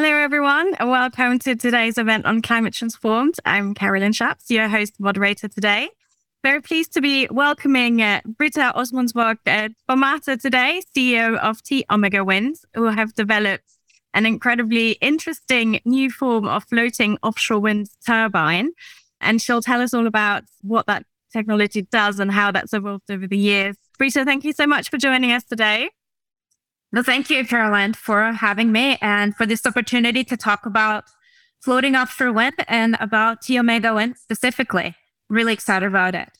Hello, everyone, and welcome to today's event on Climate Transformed. I'm Karolin Schaps, your host moderator today. Very pleased to be welcoming uh, Brita Osmundsvaag uh, Formato today, CEO of T Omega Wind, who have developed an incredibly interesting new form of floating offshore wind turbine. And she'll tell us all about what that technology does and how that's evolved over the years. Brita, thank you so much for joining us today. No, thank you, Caroline, for having me and for this opportunity to talk about floating offshore wind and about T Omega Wind specifically. Really excited about it.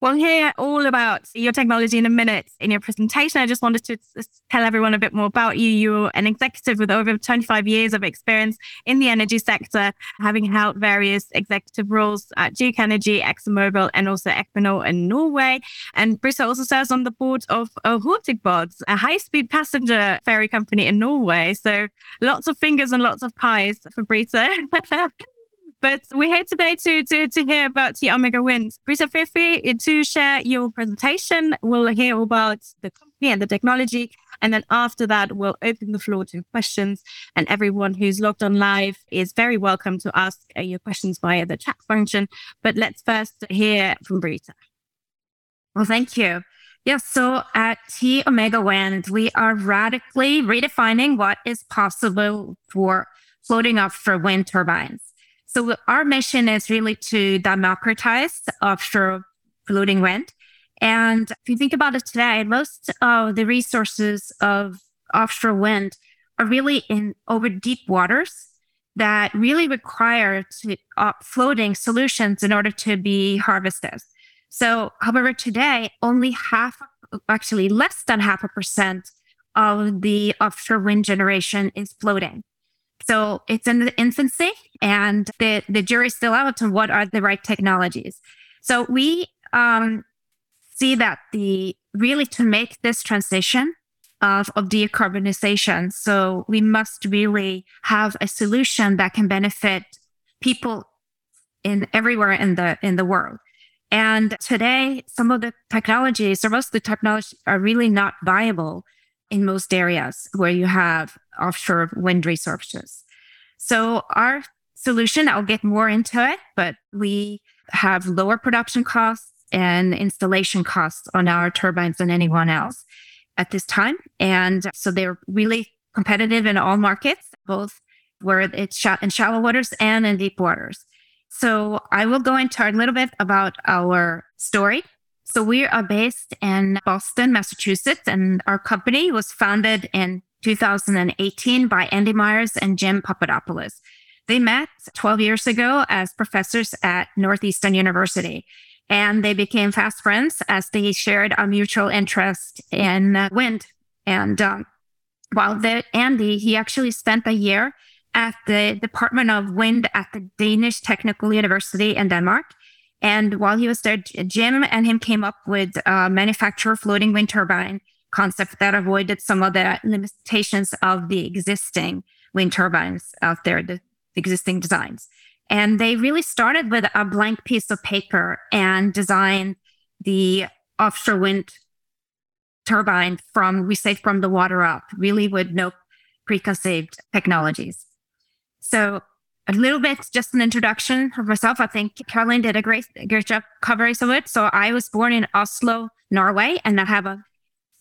We'll hear all about your technology in a minute in your presentation. I just wanted to tell everyone a bit more about you. You're an executive with over 25 years of experience in the energy sector, having held various executive roles at Duke Energy, ExxonMobil, and also Equinor in Norway. And Brita also serves on the board of Hurtigbåt, a high-speed passenger ferry company in Norway. So lots of fingers and lots of pies for Brita. But we're here today to, to, to hear about T Omega Wind. Feel free to share your presentation. We'll hear about the company and the technology. And then after that, we'll open the floor to questions. And everyone who's logged on live is very welcome to ask uh, your questions via the chat function. But let's first hear from Brita. Well, thank you. Yes, so at T Omega Wind, we are radically redefining what is possible for floating offshore wind turbines. So our mission is really to democratize offshore floating wind. And if you think about it today, most of the resources of offshore wind are really in over deep waters that really require to, uh, floating solutions in order to be harvested. So, however, today only half, actually less than half a percent of the offshore wind generation is floating. So it's in the infancy and the, the jury's still out on what are the right technologies. So we um, see that the really to make this transition of, of decarbonization, so we must really have a solution that can benefit people in everywhere in the in the world. And today, some of the technologies, or most of the technologies, are really not viable in most areas where you have offshore wind resources. So our solution, I'll get more into it, but we have lower production costs and installation costs on our turbines than anyone else at this time. And so they're really competitive in all markets, both where it's in shallow waters and in deep waters. So I will go into a little bit about our story so we are based in Boston, Massachusetts, and our company was founded in 2018 by Andy Myers and Jim Papadopoulos. They met 12 years ago as professors at Northeastern University, and they became fast friends as they shared a mutual interest in wind. And um, while the, Andy, he actually spent a year at the Department of Wind at the Danish Technical University in Denmark. And while he was there, Jim and him came up with a manufacturer floating wind turbine concept that avoided some of the limitations of the existing wind turbines out there, the existing designs. And they really started with a blank piece of paper and designed the offshore wind turbine from, we say, from the water up, really with no preconceived technologies. So a little bit, just an introduction of myself. I think Caroline did a great, great job covering some of it. So I was born in Oslo, Norway, and I have a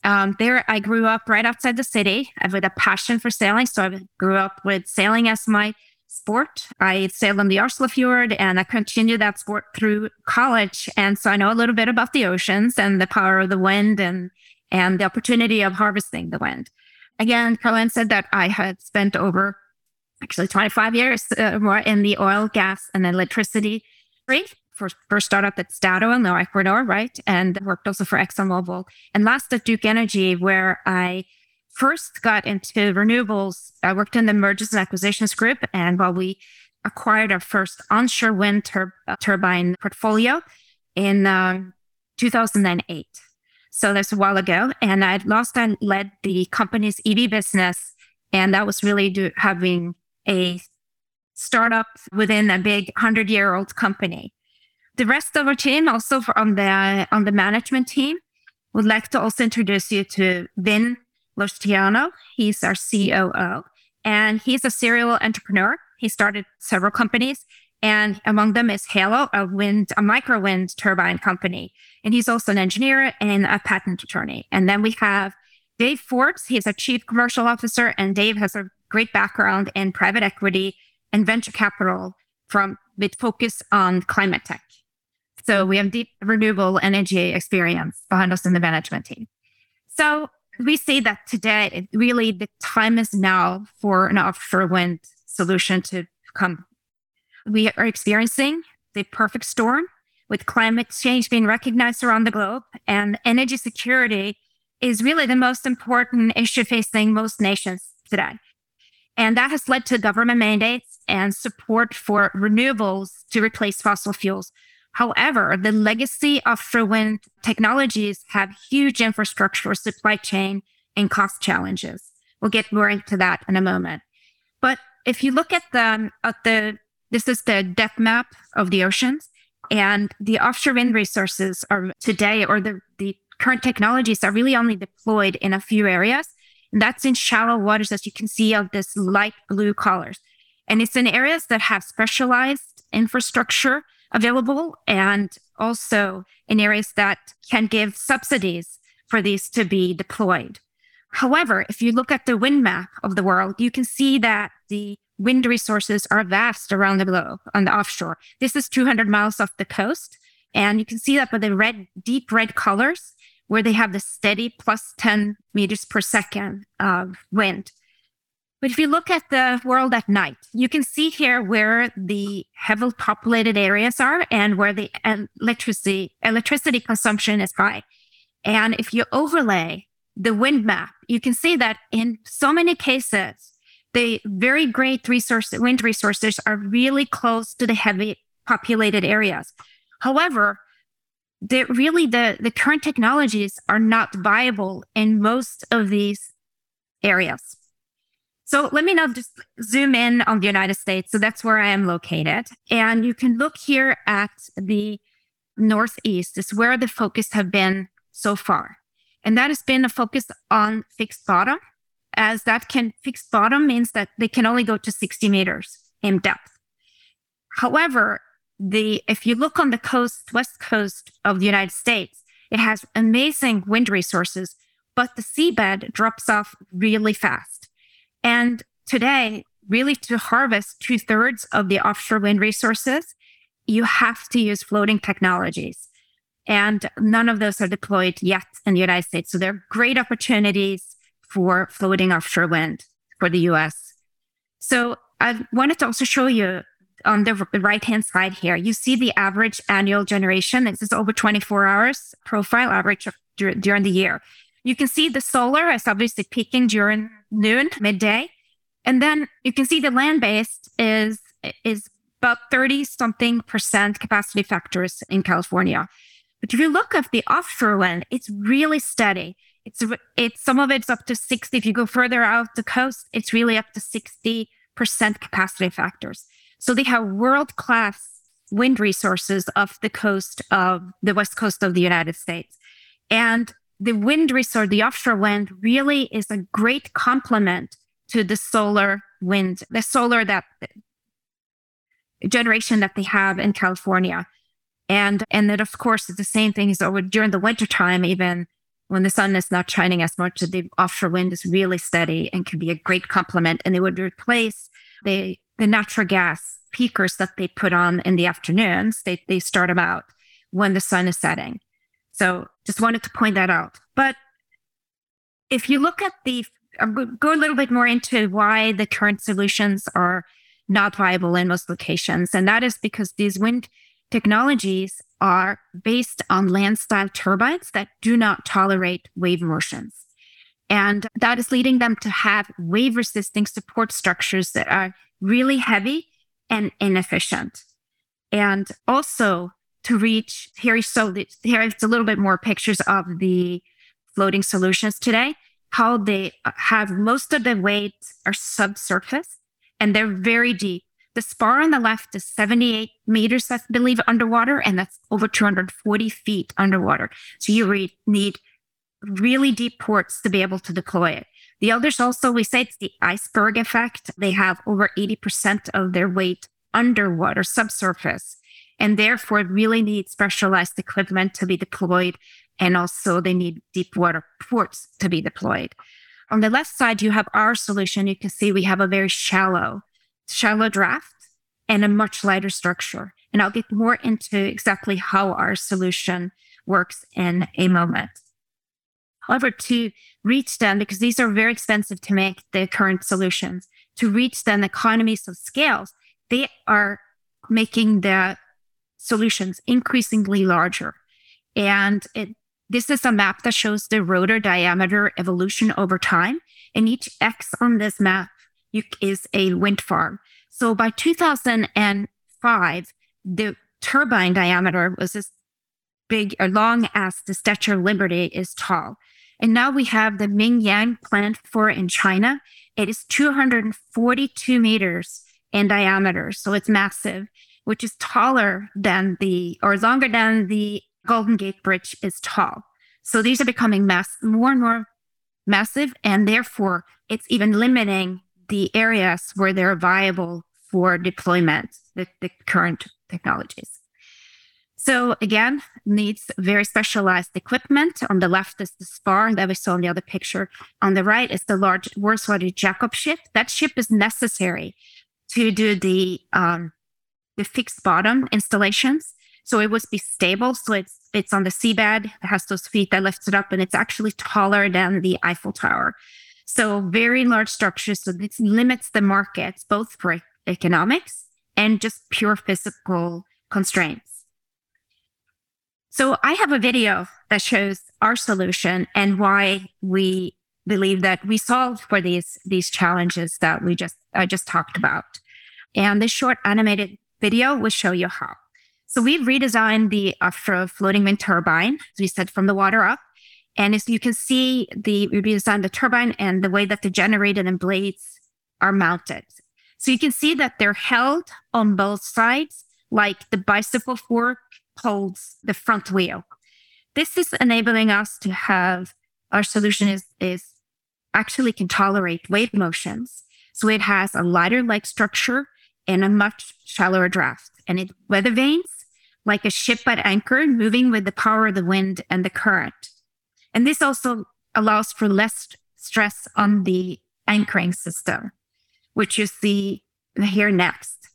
um, there. I grew up right outside the city with a passion for sailing. So I grew up with sailing as my sport. I sailed on the Oslofjord and I continued that sport through college. And so I know a little bit about the oceans and the power of the wind and and the opportunity of harvesting the wind. Again, Caroline said that I had spent over actually 25 years uh, more in the oil, gas, and electricity trade. First startup at Statoil, now Equinor, right? And worked also for ExxonMobil. And last at Duke Energy, where I first got into renewables. I worked in the mergers and acquisitions group. And while we acquired our first onshore wind tur- uh, turbine portfolio in uh, 2008. So that's a while ago. And I last time led the company's EV business. And that was really do, having a startup within a big 100 year old company. The rest of our team, also on the on the management team, would like to also introduce you to Vin Luciano. He's our COO, And he's a serial entrepreneur. He started several companies, and among them is Halo, a wind, a micro wind turbine company. And he's also an engineer and a patent attorney. And then we have Dave Forbes. He's a chief commercial officer, and Dave has a great background in private equity and venture capital from with focus on climate tech. So we have deep renewable energy experience behind us in the management team. So we see that today, really the time is now for an offshore wind solution to come. We are experiencing the perfect storm with climate change being recognized around the globe and energy security is really the most important issue facing most nations today. And that has led to government mandates and support for renewables to replace fossil fuels. However, the legacy of offshore technologies have huge infrastructure, supply chain, and cost challenges. We'll get more into that in a moment. But if you look at the, at the this is the depth map of the oceans, and the offshore wind resources are today, or the, the current technologies are really only deployed in a few areas. And that's in shallow waters, as you can see of this light blue colors. And it's in areas that have specialized infrastructure available and also in areas that can give subsidies for these to be deployed. However, if you look at the wind map of the world, you can see that the wind resources are vast around the globe on the offshore. This is 200 miles off the coast. And you can see that by the red, deep red colors, where they have the steady plus 10 meters per second of wind. But if you look at the world at night, you can see here where the heavily populated areas are and where the electricity electricity consumption is high. And if you overlay the wind map, you can see that in so many cases, the very great resource wind resources are really close to the heavy populated areas. However, really the, the current technologies are not viable in most of these areas. So let me now just zoom in on the United States. So that's where I am located. And you can look here at the Northeast is where the focus have been so far. And that has been a focus on fixed bottom, as that can fixed bottom means that they can only go to 60 meters in depth. However, the if you look on the coast, west coast of the United States, it has amazing wind resources, but the seabed drops off really fast. And today, really to harvest two thirds of the offshore wind resources, you have to use floating technologies. And none of those are deployed yet in the United States. So there are great opportunities for floating offshore wind for the US. So I wanted to also show you on the right hand side here, you see the average annual generation. This is over 24 hours profile average during the year. You can see the solar is obviously peaking during noon, midday. And then you can see the land based is is about 30 something percent capacity factors in California. But if you look at the offshore wind, it's really steady. It's it's some of it's up to 60. If you go further out the coast, it's really up to 60% capacity factors. So they have world-class wind resources off the coast of the west coast of the United States. And the wind resource, the offshore wind really is a great complement to the solar wind, the solar that generation that they have in California. And and then of course the same thing is over during the winter time, even when the sun is not shining as much, the offshore wind is really steady and can be a great complement. And it would replace the the natural gas peakers that they put on in the afternoons. They they start them out when the sun is setting. So just wanted to point that out. But if you look at the, go a little bit more into why the current solutions are not viable in most locations. And that is because these wind technologies are based on land style turbines that do not tolerate wave motions. And that is leading them to have wave resisting support structures that are really heavy and inefficient. And also, to reach here. So here it's a little bit more pictures of the floating solutions today. How they uh, have most of the weight are subsurface and they're very deep. The spar on the left is 78 meters, I believe, underwater, and that's over 240 feet underwater. So you re- need really deep ports to be able to deploy it. The others also, we say it's the iceberg effect. They have over 80% of their weight underwater subsurface and therefore really need specialized equipment to be deployed. And also they need deep water ports to be deployed. On the left side, you have our solution. You can see we have a very shallow, shallow draft and a much lighter structure. And I'll get more into exactly how our solution works in a moment. However, to reach them, because these are very expensive to make the current solutions, to reach them economies of scales, they are making the solutions increasingly larger. And it, this is a map that shows the rotor diameter evolution over time. And each X on this map is a wind farm. So by 2005, the turbine diameter was as big or long as the Statue of Liberty is tall. And now we have the Mingyang plant for in China. It is 242 meters in diameter. So it's massive, which is taller than the, or longer than the Golden Gate Bridge is tall. So these are becoming mass, more and more massive. And therefore, it's even limiting the areas where they're viable for deployment, the, the current technologies. So again, needs very specialized equipment. On the left is the spar that we saw in the other picture. On the right is the large Worldswater jack-up ship. That ship is necessary to do the um, the fixed bottom installations. So it must be stable. So it's it's on the seabed. It has those feet that lifts it up, and it's actually taller than the Eiffel Tower. So very large structures. So this limits the markets both for economics and just pure physical constraints. So I have a video that shows our solution and why we believe that we solve for these these challenges that we just I just talked about. And this short animated video will show you how. So we've redesigned the offshore floating wind turbine, as we said, from the water up. And as you can see, the we redesigned the turbine and the way that the generator and blades are mounted. So you can see that they're held on both sides, like the bicycle fork holds the front wheel. This is enabling us to have our solution is, is actually can tolerate wave motions. So it has a lighter leg structure and a much shallower draft. And it weather vanes like a ship at anchor, moving with the power of the wind and the current. And this also allows for less stress on the anchoring system, which you see here next.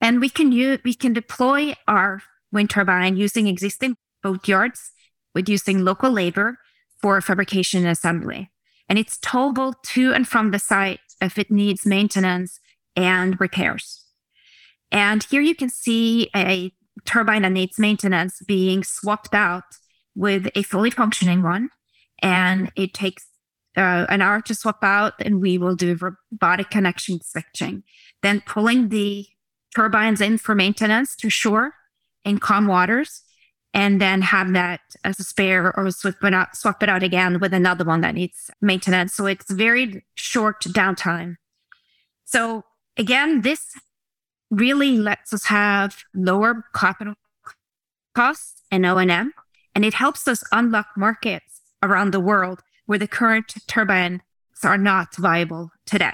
And we can use, we can deploy our wind turbine using existing boat yards with using local labor for fabrication and assembly. And it's towable to and from the site if it needs maintenance and repairs. And here you can see a turbine that needs maintenance being swapped out with a fully functioning one. And it takes uh, an hour to swap out, and we will do robotic connection switching. Then pulling the turbines in for maintenance to shore in calm waters, and then have that as a spare or swap it out, swap it out again with another one that needs maintenance. So it's very short downtime. So again, this really lets us have lower capital costs and O&M, and it helps us unlock markets around the world where the current turbines are not viable today.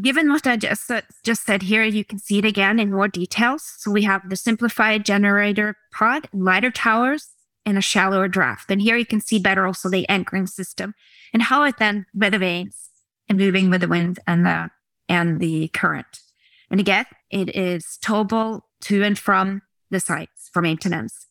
Given what I just, uh, just said here, you can see it again in more details. So we have the simplified generator pod, lighter towers, and a shallower draft. And here you can see better also the anchoring system and how it then weather vanes and moving with the wind and the and the current. And again, it is towable to and from the sites for maintenance.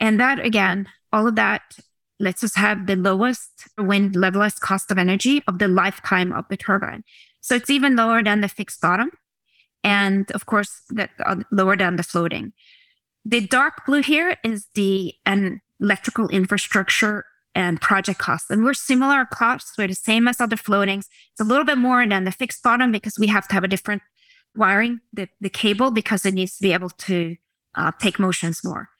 And that again, all of that lets us have the lowest wind levelized cost of energy of the lifetime of the turbine. So it's even lower than the fixed bottom. And of course, that uh, lower than the floating. The dark blue here is the an electrical infrastructure and project costs. And we're similar costs. We're the same as other floatings. It's a little bit more than the fixed bottom because we have to have a different wiring, the, the cable, because it needs to be able to uh, take motions more.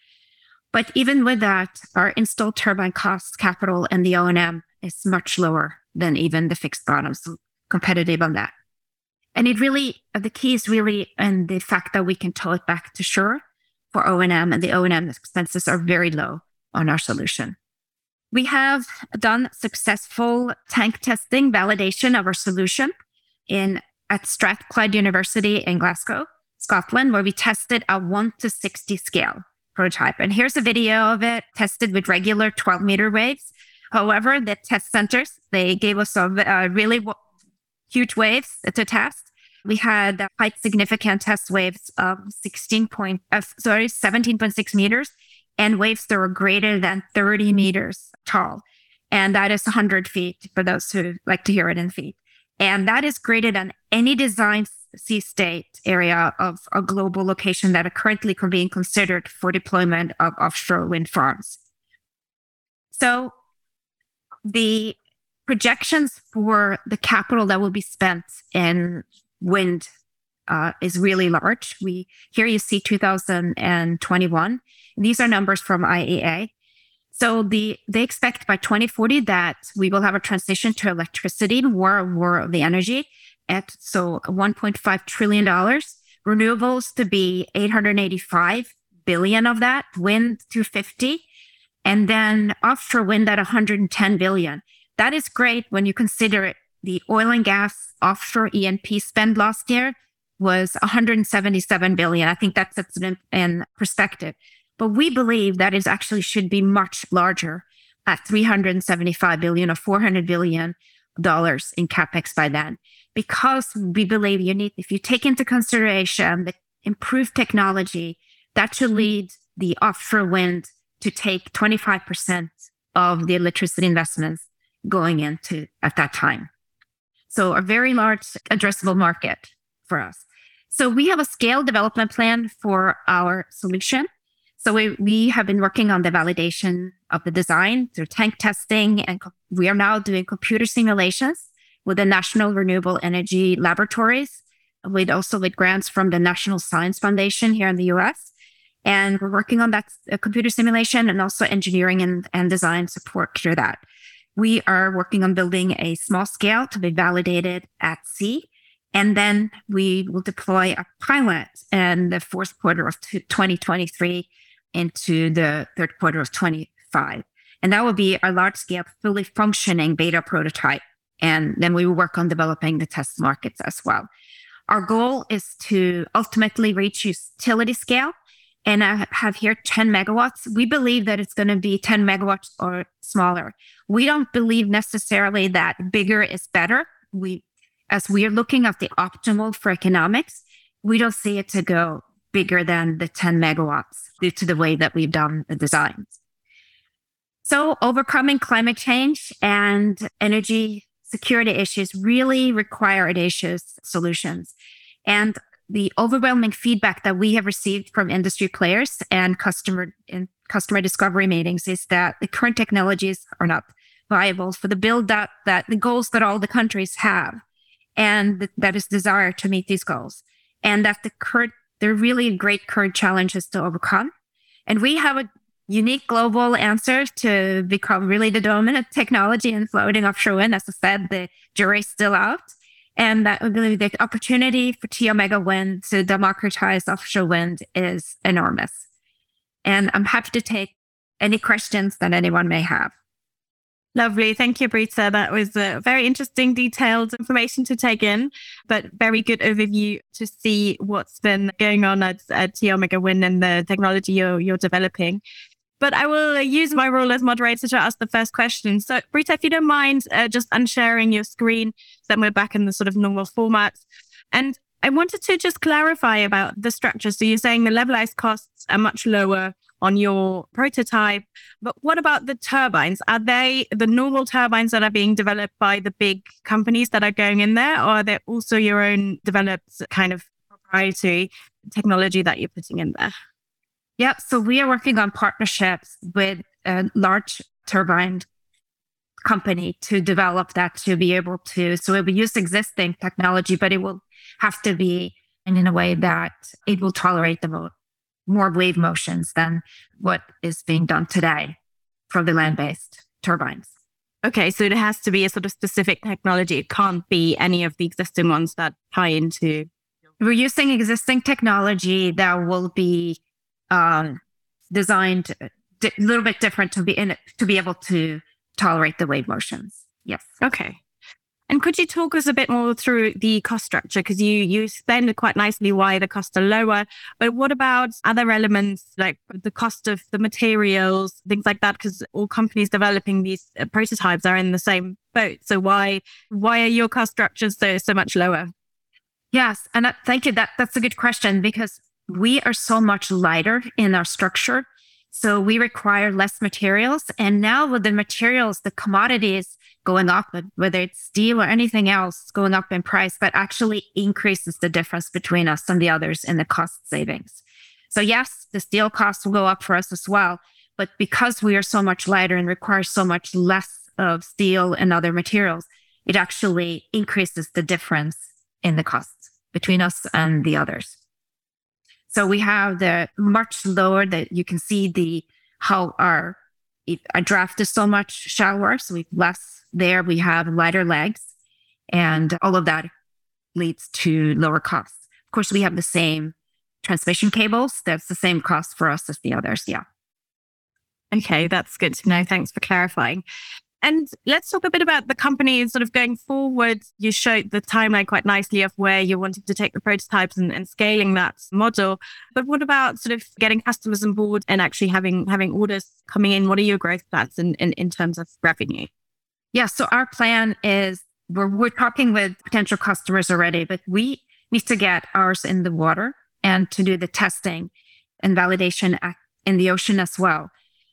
But even with that, our installed turbine costs, capital, and the O&M is much lower than even the fixed bottom. So competitive on that. And it really, the key is really in the fact that we can tow it back to shore for O&M and the O&M expenses are very low on our solution. We have done successful tank testing validation of our solution in at Strathclyde University in Glasgow, Scotland, where we tested a 1 to 60 scale prototype. And here's a video of it tested with regular 12 meter waves. However, the test centers, they gave us uh, really w- huge waves to test. We had quite significant test waves of 16 point, uh, sorry, 17.6 meters and waves that were greater than 30 meters tall. And that is 100 feet for those who like to hear it in feet. And that is greater than any design sea state area of a global location that are currently being considered for deployment of offshore wind farms. So the projections for the capital that will be spent in wind uh, is really large. We here you see 2021. These are numbers from IEA. So the they expect by 2040 that we will have a transition to electricity, war war of the energy, at so 1.5 trillion dollars. Renewables to be 885 billion of that, wind 250, and then offshore wind at 110 billion. That is great when you consider the oil and gas offshore E&P spend last year was 177 billion. I think that sets it in, in perspective. But we believe that it actually should be much larger at 375 billion or 400 billion dollars in capex by then, because we believe you need, if you take into consideration the improved technology, that should lead the offshore wind to take 25% of the electricity investments going into at that time. So a very large addressable market for us. So we have a scale development plan for our solution. So we, we have been working on the validation of the design through tank testing, and co- we are now doing computer simulations with the National Renewable Energy Laboratories, with also with grants from the National Science Foundation here in the US. And we're working on that uh, computer simulation and also engineering and, and design support for that. We are working on building a small scale to be validated at sea and then we will deploy a pilot in the fourth quarter of 2023 into the third quarter of 25. And that will be a large scale, fully functioning beta prototype. And then we will work on developing the test markets as well. Our goal is to ultimately reach utility scale. And I have here 10 megawatts. We believe that it's going to be 10 megawatts or smaller. We don't believe necessarily that bigger is better. We as we are looking at the optimal for economics, we don't see it to go bigger than the 10 megawatts due to the way that we've done the designs. So overcoming climate change and energy security issues really require audacious solutions. And the overwhelming feedback that we have received from industry players and customer customer discovery meetings is that the current technologies are not viable for the build that that the goals that all the countries have and th- that is desire to meet these goals. And that the current, they're really great current challenges to overcome. And we have a unique global answer to become really the dominant technology in floating offshore wind. As I said, the jury's still out. And that we believe the opportunity for T Omega Wind to democratize offshore wind is enormous. And I'm happy to take any questions that anyone may have. Lovely. Thank you, Brita. That was a very interesting, detailed information to take in, but very good overview to see what's been going on at, at T Omega Wind and the technology you're, you're developing. But I will use my role as moderator to ask the first question. So, Brita, if you don't mind uh, just unsharing your screen, then we're back in the sort of normal format. And I wanted to just clarify about the structure. So, you're saying the levelized costs are much lower on your prototype. But what about the turbines? Are they the normal turbines that are being developed by the big companies that are going in there, or are they also your own developed kind of proprietary technology that you're putting in there? Yep. So we are working on partnerships with a large turbine company to develop that to be able to. So it will use existing technology, but it will have to be in a way that it will tolerate the more wave motions than what is being done today for the land based turbines. Okay, so it has to be a sort of specific technology. It can't be any of the existing ones that tie into. We're using existing technology that will be um, designed a little bit different to be in it, to be able to tolerate the wave motions. Yes. Okay. And could you talk us a bit more through the cost structure? Because you you explained quite nicely why the costs are lower. But what about other elements like the cost of the materials, things like that? Because all companies developing these uh, prototypes are in the same boat. So why why are your cost structures so so much lower? Yes, and thank you. That that's a good question because we are so much lighter in our structure. So we require less materials. And now with the materials, the commodities going up, whether it's steel or anything else going up in price, but actually increases the difference between us and the others in the cost savings. So yes, the steel costs will go up for us as well. But because we are so much lighter and require so much less of steel and other materials, it actually increases the difference in the costs between us and the others. So we have the much lower that you can see the how our a draft is so much shallower, so we less there. We have lighter legs, and all of that leads to lower costs. Of course, we have the same transmission cables. That's the same cost for us as the others. Yeah. Okay, that's good to know. Thanks for clarifying. And let's talk a bit about the company sort of going forward. You showed the timeline quite nicely of where you're wanting to take the prototypes and, and, scaling that model. But what about sort of getting customers on board and actually having having orders coming in? What are your growth plans in, in, in terms of revenue? Yeah, so our plan is we're we're talking with potential customers already, but we need to get ours in the water and to do the testing and validation in the ocean as well.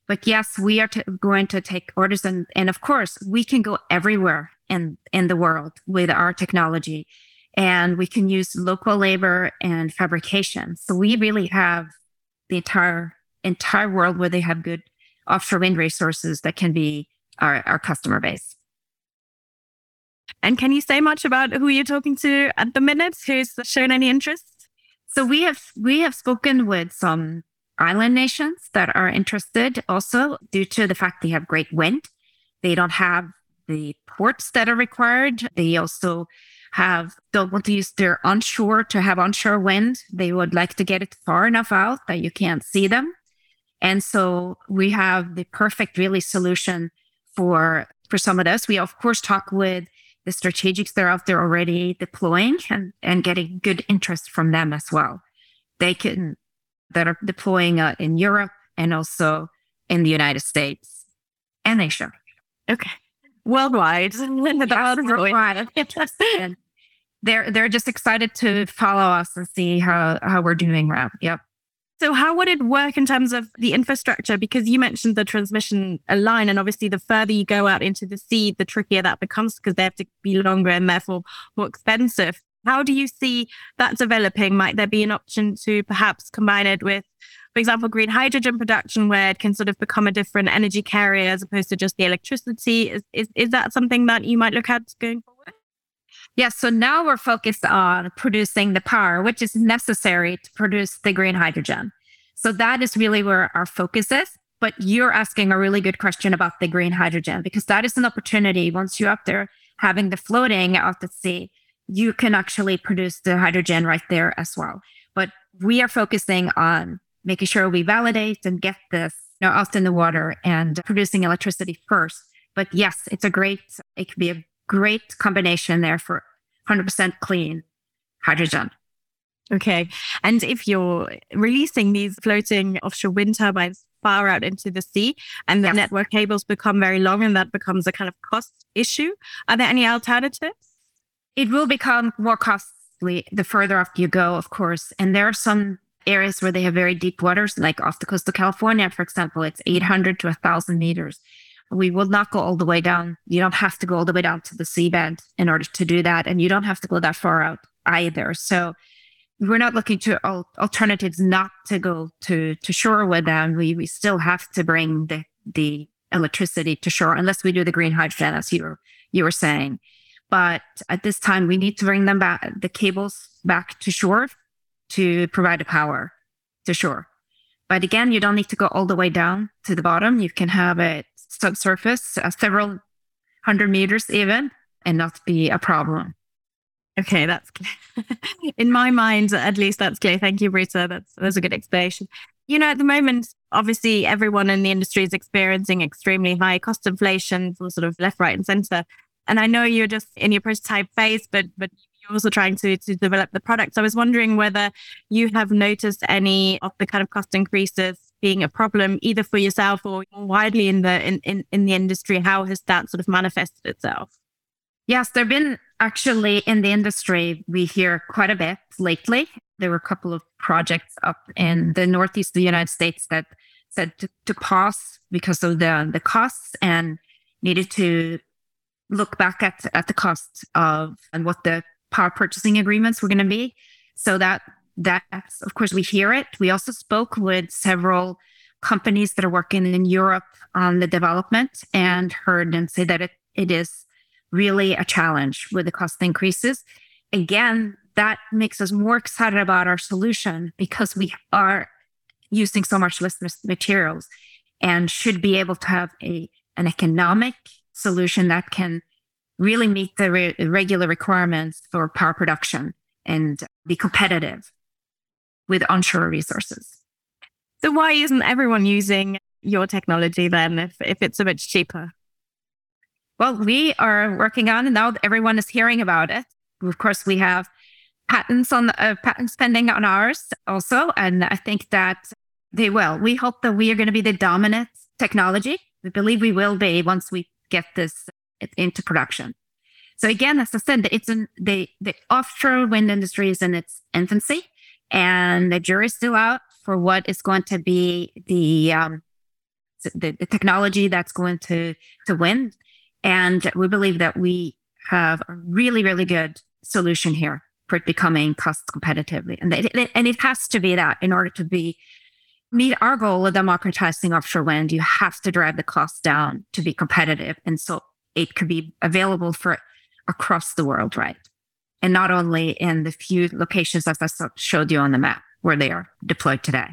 But yes, we are t- going to take orders, and and of course, we can go everywhere in in the world with our technology, and we can use local labor and fabrication. So we really have the entire entire world where they have good offshore wind resources that can be our, our customer base. And can you say much about who you're talking to at the minute? Who's shown any interest? So we have we have spoken with some island nations that are interested also due to the fact they have great wind. They don't have the ports that are required. They also have don't want to use their onshore to have onshore wind. They would like to get it far enough out that you can't see them. And so we have the perfect really solution for for some of this. We of course talk with the strategics that are out there already deploying and, and getting good interest from them as well. They can that are deploying uh, in Europe and also in the United States and Asia. Okay. Worldwide. worldwide. they're they're just excited to follow us and see how how we're doing around. Yep. So how would it work in terms of the infrastructure? Because you mentioned the transmission line, and obviously the further you go out into the sea, the trickier that becomes because they have to be longer and therefore more expensive. How do you see that developing? Might there be an option to perhaps combine it with, for example, green hydrogen production, where it can sort of become a different energy carrier as opposed to just the electricity? Is is, is that something that you might look at going forward? Yeah, so now we're focused on producing the power, which is necessary to produce the green hydrogen. So that is really where our focus is. But you're asking a really good question about the green hydrogen because that is an opportunity once you're up there having the floating out at sea you can actually produce the hydrogen right there as well. But we are focusing on making sure we validate and get this you know, out in the water and producing electricity first. But yes, it's a great, it could be a great combination there for 100% clean hydrogen. Okay. And if you're releasing these floating offshore wind turbines far out into the sea and the yes. network cables become very long and that becomes a kind of cost issue, are there any alternatives? It will become more costly the further off you go, of course. And there are some areas where they have very deep waters, like off the coast of California, for example, it's 800 to 1,000 meters. We will not go all the way down. You don't have to go all the way down to the seabed in order to do that. And you don't have to go that far out either. So we're not looking to al- alternatives not to go to, to shore with them. We, we still have to bring the, the electricity to shore unless we do the green hydrogen, as you you were saying. But at this time, we need to bring them back, the cables back to shore to provide the power to shore. But again, you don't need to go all the way down to the bottom. You can have it subsurface, uh, several hundred meters even, and not be a problem. Okay, that's clear. In my mind, at least, that's clear. Thank you, Brita. That's that's a good explanation. You know, at the moment, obviously everyone in the industry is experiencing extremely high cost inflation, from sort of left, right, and center. And I know you're just in your prototype phase, but but you're also trying to to develop the product. So I was wondering whether you have noticed any of the kind of cost increases being a problem either for yourself or widely in the in, in, in the industry. How has that sort of manifested itself? Yes, there have been actually in the industry, we hear quite a bit lately. There were a couple of projects up in the northeast of the United States that said to, to pause because of the, the costs and needed to look back at, at the cost of and what the power purchasing agreements were going to be. So that that's of course we hear it. We also spoke with several companies that are working in Europe on the development and heard them say that it, it is really a challenge with the cost increases. Again, that makes us more excited about our solution because we are using so much less materials and should be able to have a an economic solution that can really meet the re- regular requirements for power production and be competitive with onshore resources. So why isn't everyone using your technology then if, if it's a bit cheaper? Well, we are working on, and now everyone is hearing about it. Of course, we have patents on the, uh, patent spending on ours also, and I think that they will. We hope that we are going to be the dominant technology. We believe we will be once we get this into production. So again, as I said, it's in the the offshore wind industry is in its infancy, and the jury's still out for what is going to be the um, the, the technology that's going to to win. And we believe that we have a really, really good solution here for it becoming cost competitively. And and it has to be that in order to be meet our goal of democratizing offshore wind, you have to drive the cost down to be competitive. And so it could be available for across the world, right? And not only in the few locations as I showed you on the map where they are deployed today.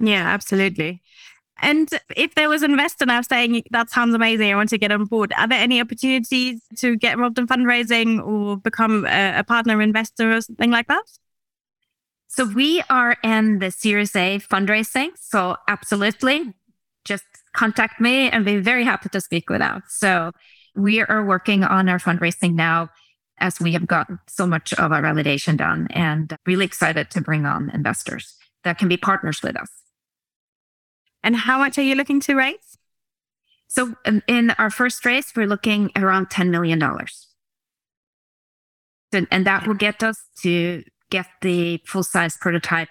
Yeah, absolutely. And if there was an investor now saying that sounds amazing, I want to get on board, are there any opportunities to get involved in fundraising or become a, a partner investor or something like that? So we are in the Series A fundraising. So absolutely, just contact me and be very happy to speak with us. So we are working on our fundraising now as we have gotten so much of our validation done and really excited to bring on investors that can be partners with us. And how much are you looking to raise? So in, in our first raise, we're looking around $10 million. And that will get us to get the full size prototype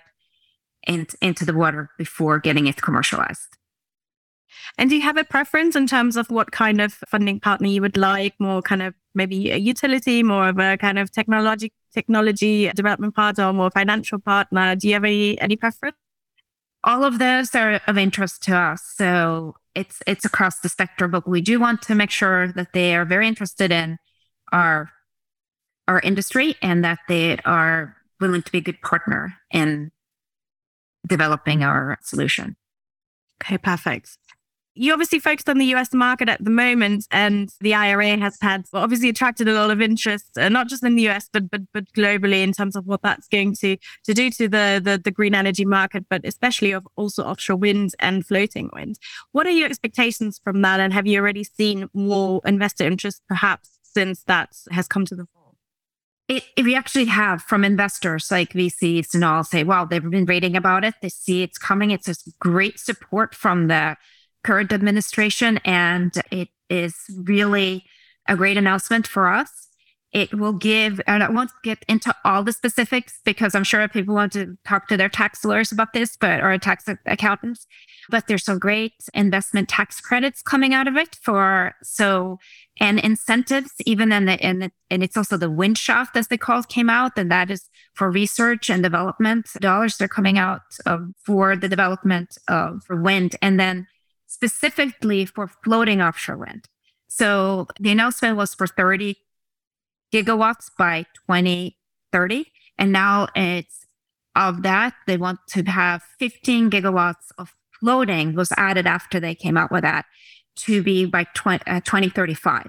in, into the water before getting it commercialized. And do you have a preference in terms of what kind of funding partner you would like? More kind of maybe a utility, more of a kind of technology technology development partner, or more financial partner? Do you have any any preference? all of those are of interest to us. So it's it's across the spectrum, but we do want to make sure that they are very interested in our our industry and that they are willing to be a good partner in developing our solution. Okay, perfect you obviously focused on the US market at the moment, and the IRA has had obviously attracted a lot of interest, uh, not just in the US but but but globally in terms of what that's going to to do to the the, the green energy market, but especially of also offshore wind and floating wind. What are your expectations from that, and have you already seen more investor interest perhaps since that has come to the fore? It, we actually have from investors like VCs and all say, wow, they've been reading about it. They see it's coming. It's just great support from the current administration, and it is really a great announcement for us. It will give, and I won't get into all the specifics because I'm sure people want to talk to their tax lawyers about this, but or tax accountants. But there's some great investment tax credits coming out of it for so and incentives, even in the in the, and it's also the wind Shot as they call it came out, and that is for research and development dollars. that are coming out for the development of for wind, and then specifically for floating offshore wind. So the announcement was for 30 gigawatts by 2030. And now it's of that, they want to have 15 gigawatts of floating was added after they came out with that to be by 20, uh, 2035.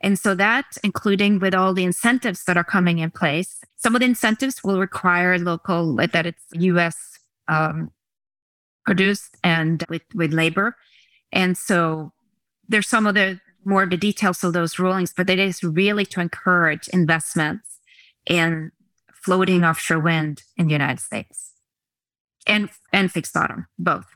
And so that, including with all the incentives that are coming in place, some of the incentives will require local, that it's US um, produced and with, with labor. And so there's some of the more of the details of those rulings, but it is really to encourage investments in floating offshore wind in the United States and and fixed bottom, both.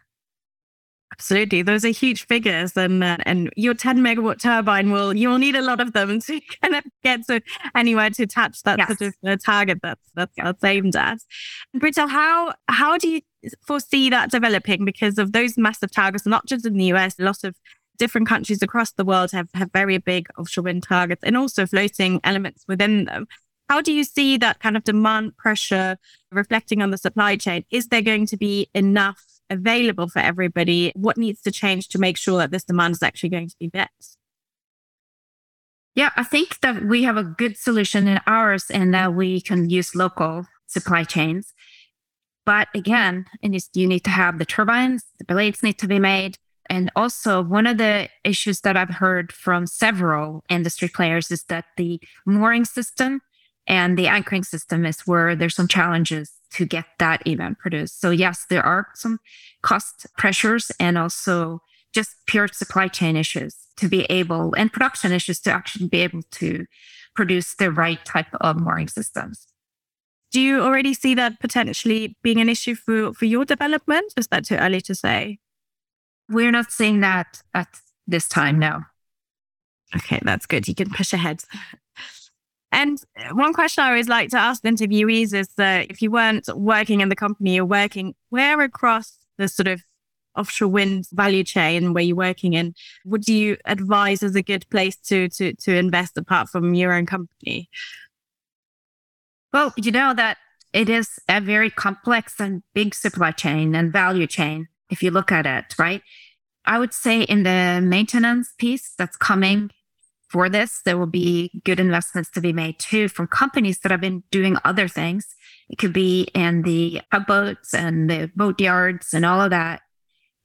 Absolutely, those are huge figures, and uh, and your 10 megawatt turbine will you will need a lot of them to kind of get to anywhere to touch that yes. sort of uh, target that's that's, yeah. that's aimed at. Brita, how how do you foresee that developing? Because of those massive targets, not just in the US, a lot of different countries across the world have have very big offshore wind targets and also floating elements within them. How do you see that kind of demand pressure reflecting on the supply chain? Is there going to be enough available for everybody? What needs to change to make sure that this demand is actually going to be met? Yeah, I think that we have a good solution in ours and that we can use local supply chains. But again, you need to have the turbines, the blades need to be made. And also, one of the issues that I've heard from several industry players is that the mooring system and the anchoring system is where there's some challenges to get that event produced. So yes, there are some cost pressures and also just pure supply chain issues to be able and production issues to actually be able to produce the right type of mooring systems. Do you already see that potentially being an issue for, for your development? Is that too early to say? We're not seeing that at this time, now. Okay, that's good. You can push ahead. And one question I always like to ask interviewees is that if you weren't working in the company you're working, where across the sort of offshore wind value chain where you're working in, would you advise as a good place to to to invest apart from your own company? Well, you know that it is a very complex and big supply chain and value chain if you look at it, right? I would say in the maintenance piece that's coming for this. There will be good investments to be made too from companies that have been doing other things. It could be in the boats and the boat yards and all of that.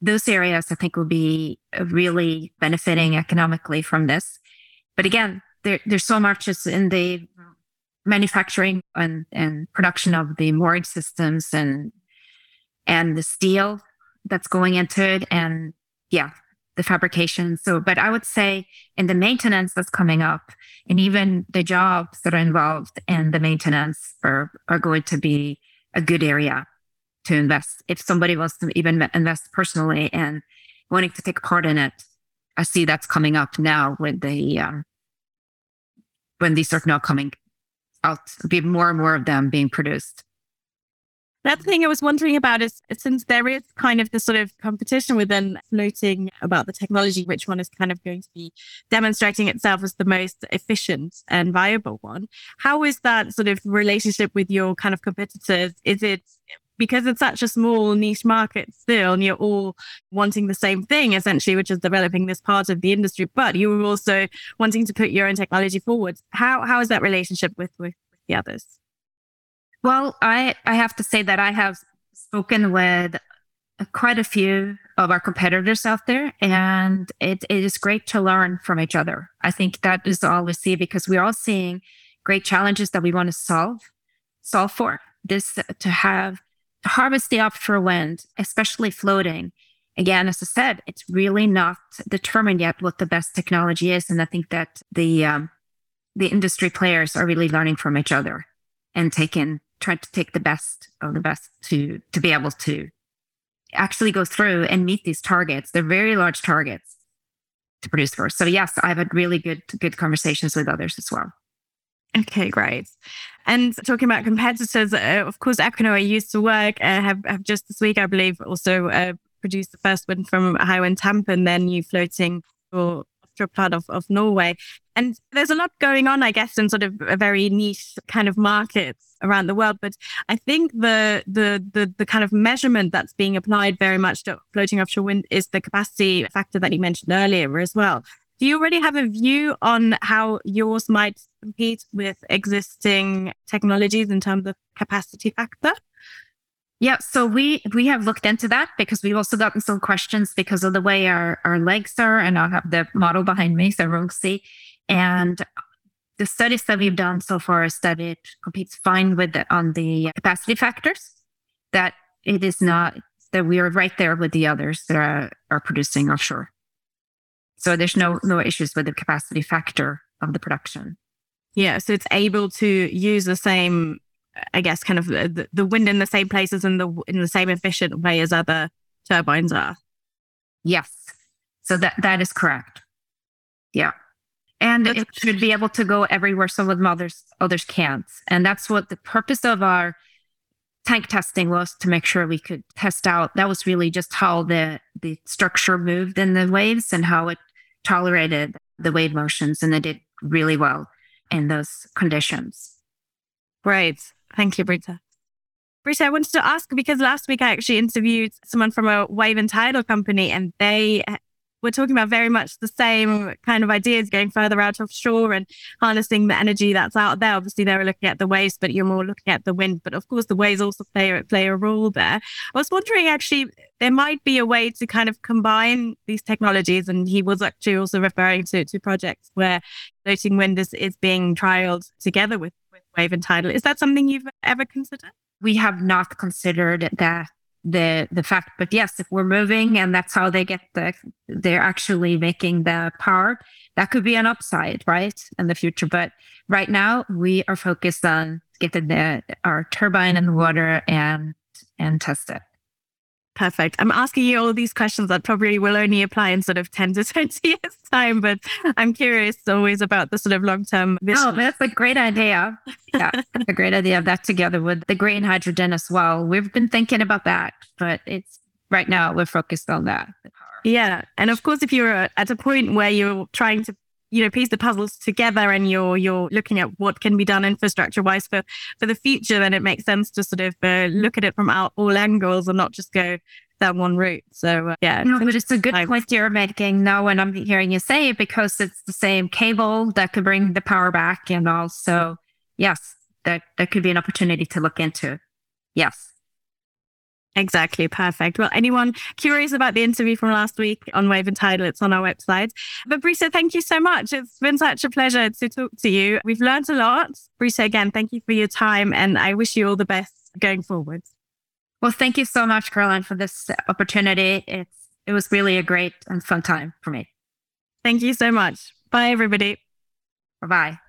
Those areas I think will be really benefiting economically from this. But again, there, there's so much just in the manufacturing and, and production of the mooring systems and and the steel that's going into it. And yeah, the fabrication. So, but I would say in the maintenance that's coming up, and even the jobs that are involved in the maintenance are, are going to be a good area to invest. If somebody wants to even invest personally and wanting to take part in it, I see that's coming up now with the, um, when these are now coming out, be more and more of them being produced. That thing I was wondering about is since there is kind of this sort of competition within floating about the technology, which one is kind of going to be demonstrating itself as the most efficient and viable one. How is that sort of relationship with your kind of competitors? Is it because it's such a small niche market still, and you're all wanting the same thing essentially, which is developing this part of the industry, but you're also wanting to put your own technology forward. How how is that relationship with, with, with the others? Well, I, I have to say that I have spoken with quite a few of our competitors out there, and it, it is great to learn from each other. I think that is all we see because we're all seeing great challenges that we want to solve, solve for. This to have to harvest the offshore wind, especially floating. Again, as I said, it's really not determined yet what the best technology is, and I think that the um, the industry players are really learning from each other and taking trying to take the best of the best to to be able to actually go through and meet these targets. They're very large targets to produce for. So yes, I've had really good good conversations with others as well. Okay, great. And talking about competitors, uh, of course, Equinor I used to work uh, have, have just this week, I believe, also uh, produced the first one from Hywind Tampen, then you floating for offshore part of, of Norway. And there's a lot going on, I guess, in sort of a very niche kind of markets around the world. But I think the the the the kind of measurement that's being applied very much to floating offshore wind is the capacity factor that you mentioned earlier as well. Do you already have a view on how yours might compete with existing technologies in terms of capacity factor? Yeah, so we we have looked into that because we've also gotten some questions because of the way our, our legs are, and I'll have the model behind me so can see. And the studies that we've done so far is that it competes fine with the, on the capacity factors, that it is not that we are right there with the others that are, are producing offshore. So there's no no issues with the capacity factor of the production. Yeah, so it's able to use the same, I guess, kind of the, the wind in the same places and the in the same efficient way as other turbines are. Yes, so that that is correct. Yeah, and that's it should be able to go everywhere some of the others others can't, and that's what the purpose of our tank testing was to make sure we could test out. That was really just how the the structure moved in the waves and how it tolerated the wave motions, and it did really well in those conditions. Great. Thank you, Brita. Brita, I wanted to ask because last week I actually interviewed someone from a wave and tidal company, and they uh, we're talking about very much the same kind of ideas going further out offshore and harnessing the energy that's out there. Obviously, they were looking at the waves, but you're more looking at the wind. But of course, the waves also play, play a role there. I was wondering actually, there might be a way to kind of combine these technologies. And he was actually also referring to, to projects where floating wind is, is being trialed together with wave and tidal. Is that something you've ever considered? We have not considered that the the fact but yes if we're moving and that's how they get the they're actually making the power that could be an upside right in the future but right now we are focused on getting the our turbine in the water and and test it Perfect. I'm asking you all these questions that probably will only apply in sort of 10 to 20 years time, but I'm curious always about the sort of long term vision. Oh, that's a great idea. Yeah, a great idea of that together with the green hydrogen as well. We've been thinking about that, but it's right now we're focused on that. Yeah. And of course, if you're at a point where you're trying to you know piece the puzzles together and you're you're looking at what can be done infrastructure wise for for the future. Then it makes sense to sort of uh, look at it from all, all angles and not just go down one route. So uh, yeah no, but it's a good point you're making now when i'm hearing you say it because it's the same cable that could bring the power back and also yes that that could be an opportunity to look into. Yes Exactly. Perfect. Well, anyone curious about the interview from last week on Wave and Tidal, it's on our website. But Brita, thank you so much. It's been such a pleasure to talk to you. We've learned a lot. Brita, again, thank you for your time and I wish you all the best going forward. Well, thank you so much, Karolin, for this opportunity. It's it was really a great and fun time for me. Thank you so much. Bye everybody. Bye bye.